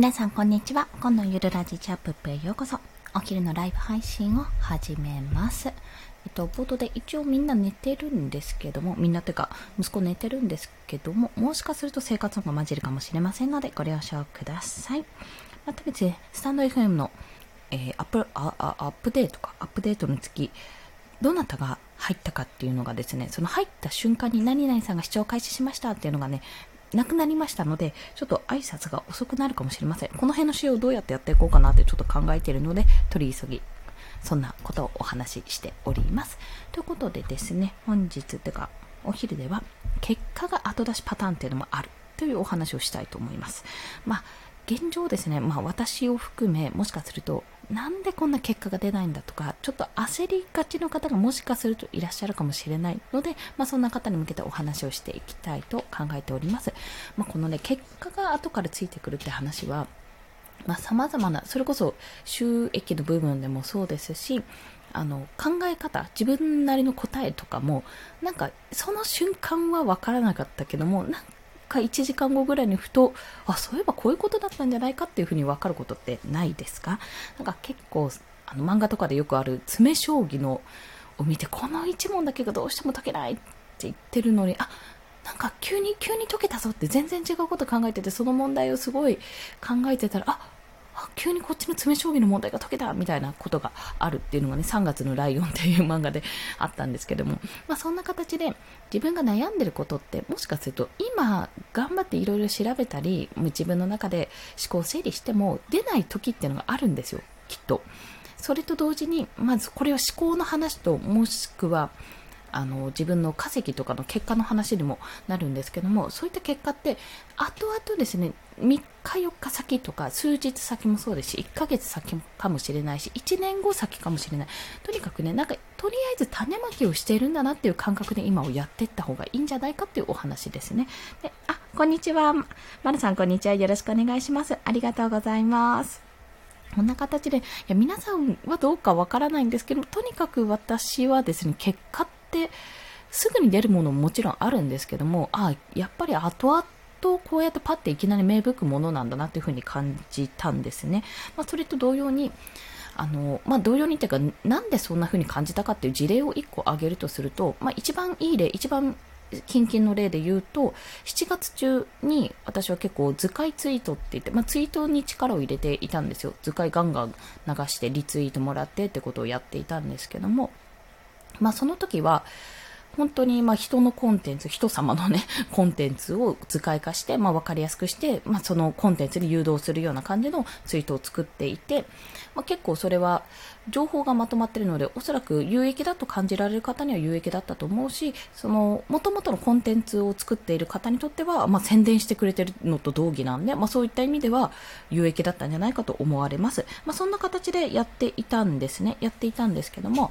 皆さんこんにちは。今のゆるラジチャップへようこそ。お昼のライブ配信を始めます。えっと、冒頭で一応みんな寝てるんですけども、みんなというか、息子寝てるんですけども、もしかすると生活音が混じるかもしれませんので、ご了承ください。また別に、スタンド FM の、えー、アップああ、アップデートか、アップデートの月、どなたが入ったかっていうのがですね、その入った瞬間に何々さんが視聴開始しましたっていうのがね、なくなりましたので、ちょっと挨拶が遅くなるかもしれません。この辺の仕様をどうやってやっていこうかなってちょっと考えているので、取り急ぎ、そんなことをお話ししております。ということでですね、本日というか、お昼では、結果が後出しパターンっていうのもあるというお話をしたいと思います。まあ、現状ですね、まあ私を含め、もしかするとなんでこんな結果が出ないんだとか、ちょっと焦りがちの方がもしかするといらっしゃるかもしれないので、まあ、そんな方に向けてお話をしていきたいと考えております。まあ、このね、結果が後からついてくるって話は、まあ、様々な、それこそ収益の部分でもそうですし、あの、考え方、自分なりの答えとかも、なんか、その瞬間はわからなかったけども、なんか1時間後ぐらいにふと、あ、そういえばこういうことだったんじゃないかっていうふうに分かることってないですか？なんか結構、あの漫画とかでよくある詰将棋のを見て、この1問だけがどうしても解けないって言ってるのに、あ、なんか急に急に解けたぞって全然違うこと考えてて、その問題をすごい考えてたら、あ、急にこっちの詰将棋の問題が解けたみたいなことがあるっていうのがね、3月のライオンっていう漫画であったんですけども、まあそんな形で自分が悩んでることってもしかすると今頑張っていろいろ調べたり、自分の中で思考整理しても出ない時っていうのがあるんですよ、きっと。それと同時に、まずこれは思考の話と、もしくは、あの自分の稼ぎとかの結果の話にもなるんですけどもそういった結果って後々ですね3日4日先とか数日先もそうですし1ヶ月先かもしれないし1年後先かもしれない。とにかくねなんかとりあえず種まきをしているんだなっていう感覚で今をやっていった方がいいんじゃないかっていうお話ですね。であこんにちは。まるさんこんにちは。よろしくお願いします。ありがとうございます。こんな形で、いや皆さんはどうかわからないんですけど、とにかく私はですね、結果ってすぐに出るものももちろんあるんですけども、あやっぱり後々こうやってパッていきなり芽吹くものなんだなというふうに感じたんですね。まあ、それと同様に、あの、まあ、同様にっていうか、なんでそんな風に感じたかっていう事例を1個挙げるとすると、まあ、一番いい例、一番近々の例で言うと、7月中に私は結構図解ツイートって言って、まあ、ツイートに力を入れていたんですよ。図解ガンガン流してリツイートもらってってことをやっていたんですけども、まあその時は、本当にまあ人のコンテンツ、人様のね、コンテンツを図解化して、まあ分かりやすくして、まあそのコンテンツに誘導するような感じのツイートを作っていて、まあ結構それは情報がまとまっているので、おそらく有益だと感じられる方には有益だったと思うし、その元々のコンテンツを作っている方にとっては、まあ宣伝してくれてるのと同義なんで、まあそういった意味では有益だったんじゃないかと思われます。まあそんな形でやっていたんですね。やっていたんですけども、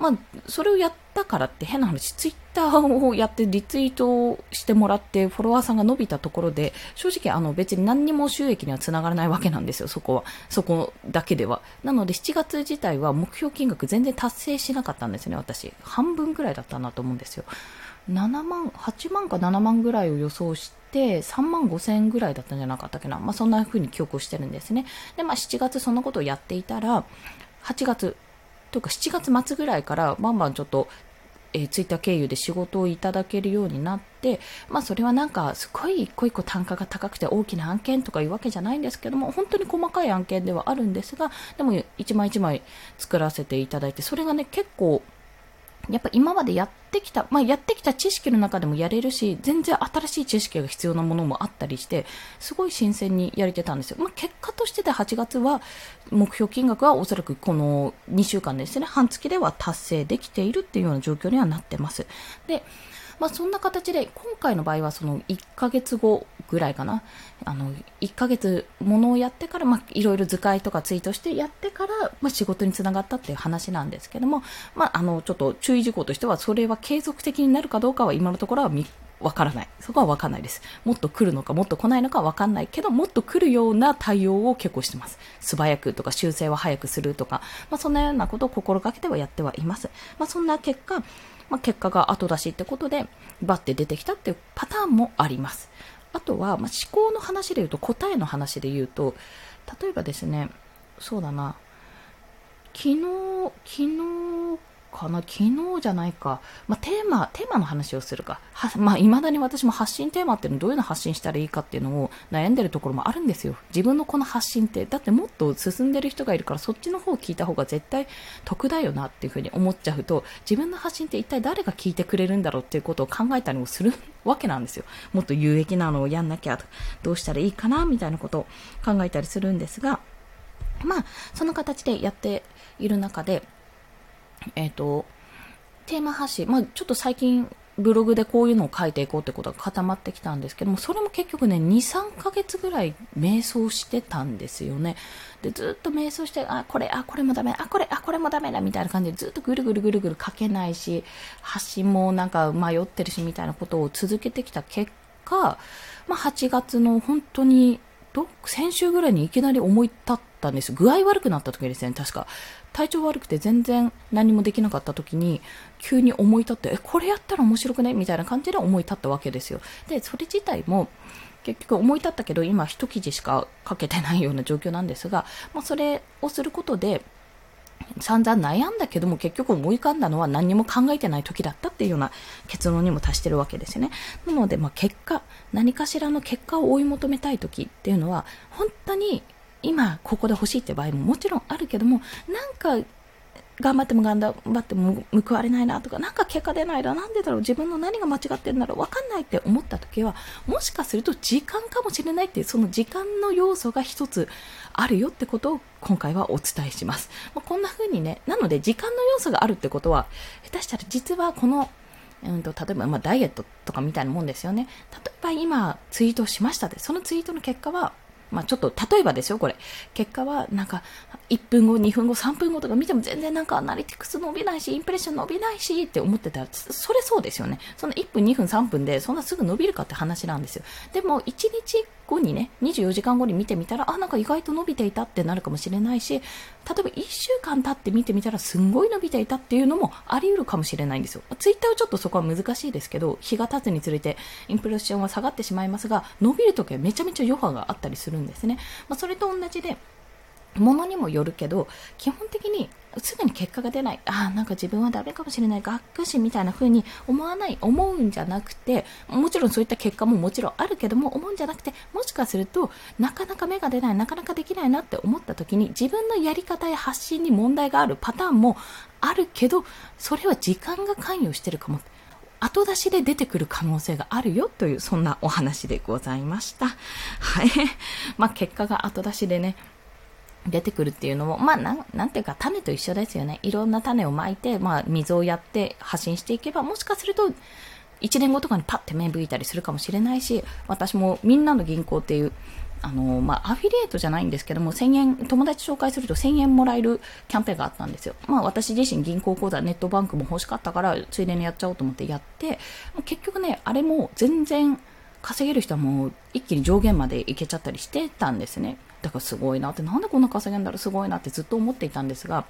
まあ、それをやったからって変な話、ツイッターをやってリツイートしてもらってフォロワーさんが伸びたところで、正直あの別に何にも収益にはつながらないわけなんですよ、そこは。そこだけでは。なので7月自体は目標金額全然達成しなかったんですね、私。半分くらいだったなと思うんですよ。7万、8万か7万ぐらいを予想して、3万5千円ぐらいだったんじゃなかったっけな。まあそんな風に記憶をしてるんですね。で、まあ7月そのことをやっていたら、8月、というか7月末ぐらいからバンバンちょっと、えー、ツイッター経由で仕事をいただけるようになって、まあそれはなんかすごい一個一個単価が高くて大きな案件とかいうわけじゃないんですけども、本当に細かい案件ではあるんですが、でも一枚一枚作らせていただいて、それがね結構やっぱ今までやってきた、まあ、やってきた知識の中でもやれるし、全然新しい知識が必要なものもあったりして、すごい新鮮にやれてたんですよ。まあ、結果としてで8月は、目標金額はおそらくこの2週間ですね、半月では達成できているっていうような状況にはなってます。で、まあ、そんな形で、今回の場合はその1ヶ月後ぐらいかな。あの、1ヶ月ものをやってから、まあ、いろいろ図解とかツイートしてやってから、まあ、仕事につながったっていう話なんですけども、まあ、あの、ちょっと注意事項としては、それは継続的になるかどうかは今のところはわからない。そこはわかんないです。もっと来るのか、もっと来ないのかわかんないけど、もっと来るような対応を結構してます。素早くとか、修正は早くするとか、まあ、そんなようなことを心がけてはやってはいます。まあ、そんな結果、まあ、結果が後出しってことで、バッて出てきたっていうパターンもあります。あとは、まあ、思考の話で言うと、答えの話で言うと、例えばですね、そうだな、昨日、昨日かな？昨日じゃないか。まあ、テーマ、テーマの話をするか。は、まあ、未だに私も発信テーマっていうのをどういうの発信したらいいかっていうのを悩んでるところもあるんですよ。自分のこの発信って、だってもっと進んでる人がいるからそっちの方を聞いた方が絶対得だよなっていうふうに思っちゃうと、自分の発信って一体誰が聞いてくれるんだろうっていうことを考えたりもするわけなんですよ。もっと有益なのをやんなきゃ、どうしたらいいかなみたいなことを考えたりするんですが、まあ、その形でやっている中で、えっ、ー、と、テーマ発信、まあ、ちょっと最近ブログでこういうのを書いていこうってことが固まってきたんですけども、それも結局ね、2、3ヶ月ぐらい瞑想してたんですよね。で、ずっと瞑想して、あ、これ、あ、これもダメ、あ、これ、あ、これもダメだ、みたいな感じでずっとぐるぐるぐるぐる書けないし、発信もなんか迷ってるし、みたいなことを続けてきた結果、まあ、8月の本当に、ど、先週ぐらいにいきなり思い立ったんです。具合悪くなった時ですね、確か。体調悪くて全然何もできなかった時に、急に思い立って、え、これやったら面白くねみたいな感じで思い立ったわけですよ。で、それ自体も、結局思い立ったけど、今一記事しか書けてないような状況なんですが、まあ、それをすることで、散々悩んだけども結局思い浮かんだのは何も考えてない時だったっていうような結論にも達してるわけですよね。なので、まあ、結果、何かしらの結果を追い求めたい時っていうのは、本当に今ここで欲しいって場合ももちろんあるけども、なんか頑張っても頑張っても報われないなとか、なんか結果出ないな、なんでだろう、自分の何が間違ってるんだろう、わかんないって思った時は、もしかすると時間かもしれないっていう、その時間の要素が一つあるよってことを今回はお伝えします。まあ、こんな風にね、なので時間の要素があるってことは、下手したら実はこのうんと、例えば、まあ、ダイエットとかみたいなもんですよね。例えば今、ツイートしましたで、そのツイートの結果は、まあ、ちょっと、例えばですよ、これ。結果は、なんか、1分後、2分後、3分後とか見ても全然なんかアナリティクス伸びないし、インプレッション伸びないしって思ってたら、それそうですよね。その1分、2分、3分でそんなすぐ伸びるかって話なんですよ。でも、1日後にね、24時間後に見てみたら、あ、なんか意外と伸びていたってなるかもしれないし、例えば1週間経って見てみたら、すんごい伸びていたっていうのもあり得るかもしれないんですよ。ツイッターはちょっとそこは難しいですけど、日が経つにつれてインプレッションは下がってしまいますが、伸びるときはめちゃめちゃ余波があったりするんですね。まあ、それと同じで、ものにもよるけど、基本的にすぐに結果が出ない。ああ、なんか自分はダメかもしれない。学士みたいな風に思わない、思うんじゃなくて、もちろんそういった結果ももちろんあるけども、思うんじゃなくて、もしかすると、なかなか芽が出ない、なかなかできないなって思った時に、自分のやり方や発信に問題があるパターンもあるけど、それは時間が関与してるかも。後出しで出てくる可能性があるよという、そんなお話でございました。はい。まあ、結果が後出しでね、出てくるっていうのも、まあなん、なんていうか種と一緒ですよね。いろんな種をまいて、まあ、水をやって発信していけば、もしかすると、1年後とかにパッて芽吹いたりするかもしれないし、私もみんなの銀行っていう、あの、まあ、アフィリエイトじゃないんですけども、1000円、友達紹介すると1000円もらえるキャンペーンがあったんですよ。まあ、私自身銀行口座、ネットバンクも欲しかったから、ついでにやっちゃおうと思ってやって、結局ね、あれも全然稼げる人はもう一気に上限までいけちゃったりしてたんですね。だからすごいなって、なんでこんな稼げんだろうすごいなってずっと思っていたんですが、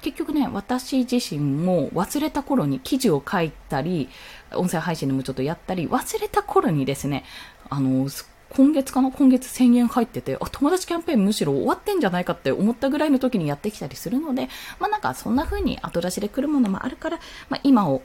結局ね、私自身も忘れた頃に記事を書いたり、音声配信でもちょっとやったり、忘れた頃にですね、あの、今月かな今月1000円入ってて、あ、友達キャンペーンむしろ終わってんじゃないかって思ったぐらいの時にやってきたりするので、まあなんかそんな風に後出しで来るものもあるから、まあ今を、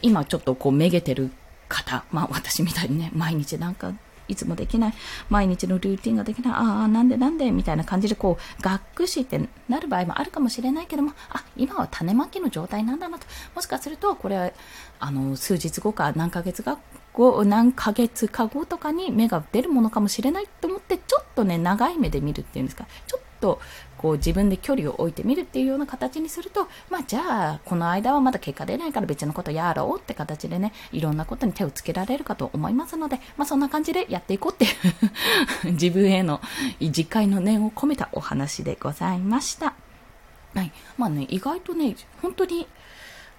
今ちょっとこうめげてる方、まあ私みたいにね、毎日なんかいつもできない、毎日のルーティンができない、ああ、なんでなんで？みたいな感じでこう、がっくしってなる場合もあるかもしれないけども、あ、今は種まきの状態なんだなと。もしかすると、これは、あの、数日後か何ヶ月か後、何ヶ月か後とかに芽が出るものかもしれないと思って、ちょっとね、長い目で見るっていうんですか、ちょとこう自分で距離を置いてみるっていうような形にすると、まあじゃあ、この間はまだ結果出ないから別のことやろうって形でね、いろんなことに手をつけられるかと思いますので、まあそんな感じでやっていこうっていう 自分への自戒の念を込めたお話でございました。はい。まあね、意外とね、本当に、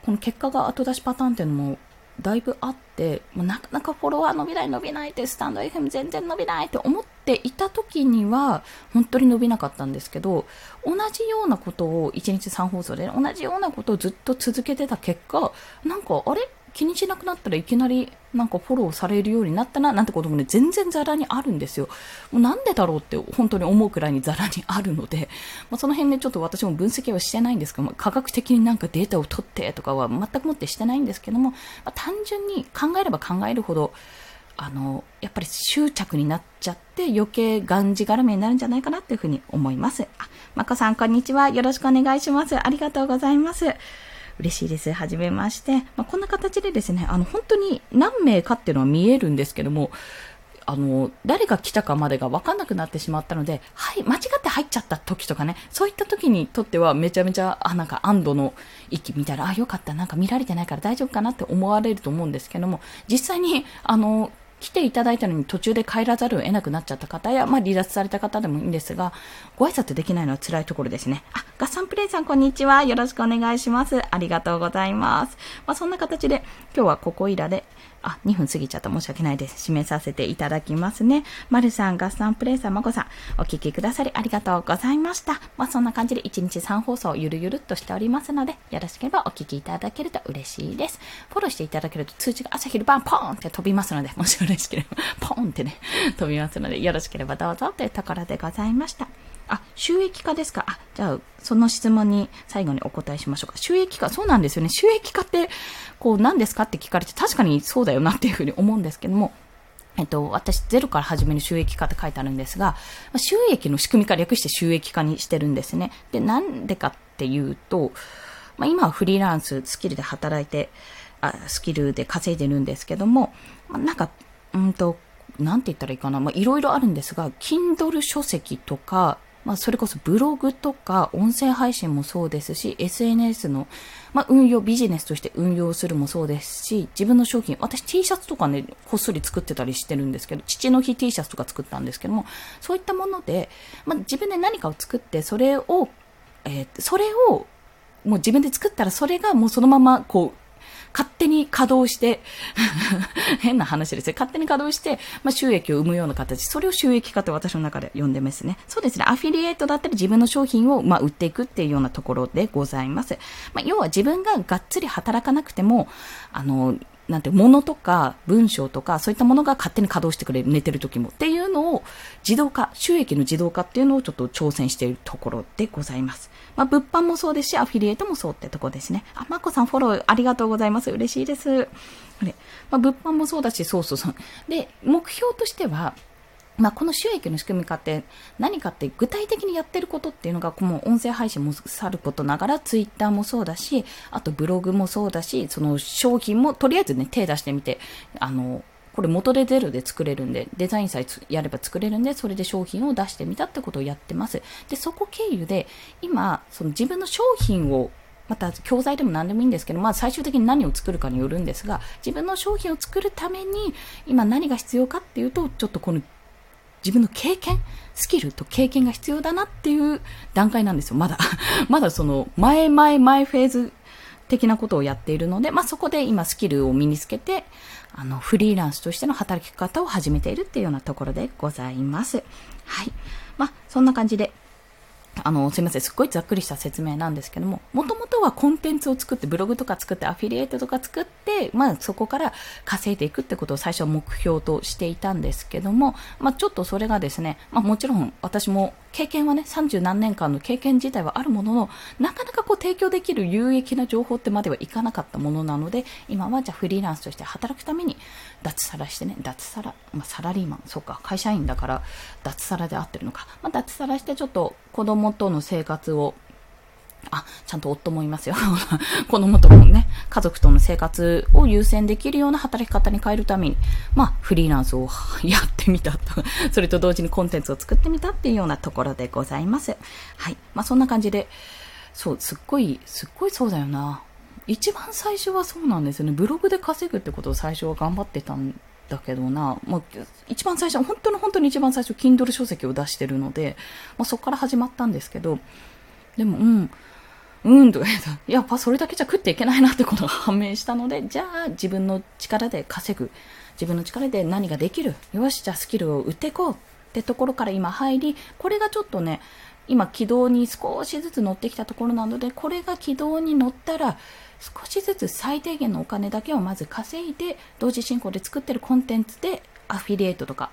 この結果が後出しパターンっていうのもだいぶあって、もうなかなかフォロワー伸びない伸びないって、スタンド FM 全然伸びないって思っていた時には、本当に伸びなかったんですけど、同じようなことを1日3放送で、同じようなことをずっと続けてた結果、なんか、あれ？気にしなくなったらいきなりなんかフォローされるようになったななんてこともね、全然ザラにあるんですよ。もうなんでだろうって本当に思うくらいにザラにあるので、まあ、その辺ね、ちょっと私も分析はしてないんですけども、科学的になんかデータを取ってとかは全くもってしてないんですけども、まあ、単純に考えれば考えるほど、あの、やっぱり執着になっちゃって余計がんじがらめになるんじゃないかなっていうふうに思います。あ、まこさんこんにちは。よろしくお願いします。ありがとうございます。嬉しいです。はじめまして。まあ、こんな形でですね、あの、本当に何名かっていうのは見えるんですけども、あの、誰が来たかまでが分かんなくなってしまったので、はい、間違って入っちゃった時とかね、そういった時にとってはめちゃめちゃ、あ、なんか安堵の息見たら、あ、よかった、なんか見られてないから大丈夫かなって思われると思うんですけども、実際に、あの、来ていただいたのに途中で帰らざるを得なくなっちゃった方や、まあ、離脱された方でもいいんですが、ご挨拶できないのは辛いところですね。あ、ガッサンプレイさんこんにちは。よろしくお願いします。ありがとうございます。まあ、そんな形で、今日はここいらで、あ、2分過ぎちゃった申し訳ないです。締めさせていただきますね。まるさん、ガッサンプレイさん、まこさん、お聞きくださりありがとうございました。まあ、そんな感じで1日3放送ゆるゆるっとしておりますので、よろしければお聞きいただけると嬉しいです。フォローしていただけると通知が朝昼晩ポーンって飛びますので、もし嬉しければ、ポーンってね、飛びますので、よろしければどうぞというところでございました。あ、収益化ですか？あ、じゃあ、その質問に最後にお答えしましょうか。収益化、そうなんですよね。収益化って、こう、何ですかって聞かれて、確かにそうだよなっていうふうに思うんですけども、えっと、私、ゼロから始める収益化って書いてあるんですが、収益の仕組み化略して収益化にしてるんですね。で、なんでかっていうと、まあ、今はフリーランス、スキルで働いて、あスキルで稼いでるんですけども、まあ、なんか、うんと、なんて言ったらいいかな。まあ、いろいろあるんですが、Kindle 書籍とか、まあ、それこそブログとか音声配信もそうですし、SNS の、まあ、運用、ビジネスとして運用するもそうですし、自分の商品、私 T シャツとかね、こっそり作ってたりしてるんですけど、父の日 T シャツとか作ったんですけども、そういったもので、まあ、自分で何かを作って、それを、えー、それを、もう自分で作ったらそれがもうそのままこう勝手に稼働して、変な話ですね。勝手に稼働して、まあ、収益を生むような形。それを収益化って私の中で呼んでますね。そうですね。アフィリエイトだったり自分の商品を、まあ、売っていくっていうようなところでございます。まあ、要は自分ががっつり働かなくても、あの、なんて、物とか文章とか、そういったものが勝手に稼働してくれる、寝てる時も。っていうのを自動化、収益の自動化っていうのをちょっと挑戦しているところでございます。まあ、物販もそうですし、アフィリエイトもそうってとこですね。あ、まこさんフォローありがとうございます。嬉しいです。あれ、まあ、物販もそうだし、そうそうそう。で、目標としては、まあ、この収益の仕組み化って何かって具体的にやってることっていうのが、この音声配信もさることながら、ツイッターもそうだし、あとブログもそうだし、その商品もとりあえずね、手出してみて、あの、これ元でゼロで作れるんで、デザインさえやれば作れるんで、それで商品を出してみたってことをやってます。で、そこ経由で、今、その自分の商品をまた教材でも何でもいいんですけど、まあ最終的に何を作るかによるんですが、自分の商品を作るために今何が必要かっていうと、ちょっとこの自分の経験、スキルと経験が必要だなっていう段階なんですよ、まだ。まだその、前前前フェーズ的なことをやっているので、まあそこで今スキルを身につけて、あの、フリーランスとしての働き方を始めているっていうようなところでございます。はい。まあ、そんな感じで、あの、すいません、すっごいざっくりした説明なんですけども、もともとはコンテンツを作って、ブログとか作って、アフィリエイトとか作って、まあそこから稼いでいくってことを最初は目標としていたんですけども、まあちょっとそれがですね、まあもちろん私も経験はね、30何年間の経験自体はあるものの、なかなかこう提供できる有益な情報ってまではいかなかったものなので、今はじゃあフリーランスとして働くために、脱サラしてね、脱サラ、まあサラリーマン、そうか、会社員だから脱サラで合ってるのか。まあ脱サラしてちょっと子供との生活をあ、ちゃんと夫もいますよ。子供とのね、家族との生活を優先できるような働き方に変えるために、まあ、フリーランスをやってみたと。それと同時にコンテンツを作ってみたっていうようなところでございます。はい。まあ、そんな感じで、そう、すっごい、すっごいそうだよな。一番最初はそうなんですよね。ブログで稼ぐってことを最初は頑張ってたんだけどな、まあ、一番最初、本当の本当に一番最初、Kindle 書籍を出してるので、まあ、そこから始まったんですけど、でも、うん、うんとか言うと、やっぱそれだけじゃ食っていけないなってことが判明したので、じゃあ自分の力で稼ぐ。自分の力で何ができる。よし、じゃあスキルを売っていこう。ってところから今入り、これがちょっとね、今軌道に少しずつ乗ってきたところなので、これが軌道に乗ったら、少しずつ最低限のお金だけをまず稼いで、同時進行で作ってるコンテンツでアフィリエイトとか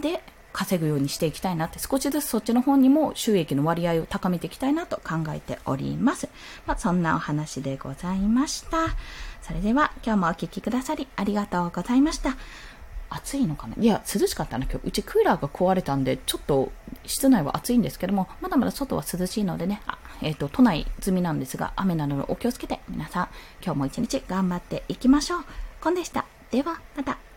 で稼ぐようにしていきたいなって、少しずつそっちの方にも収益の割合を高めていきたいなと考えております。まあ、そんなお話でございました。それでは今日もお聴きくださりありがとうございました。暑いのかないや、涼しかったな、今日。うちクーラーが壊れたんで、ちょっと室内は暑いんですけども、まだまだ外は涼しいのでね、あえっ、ー、と、都内済みなんですが、雨なのでお気をつけて、皆さん、今日も一日頑張っていきましょう。コンでした。では、また。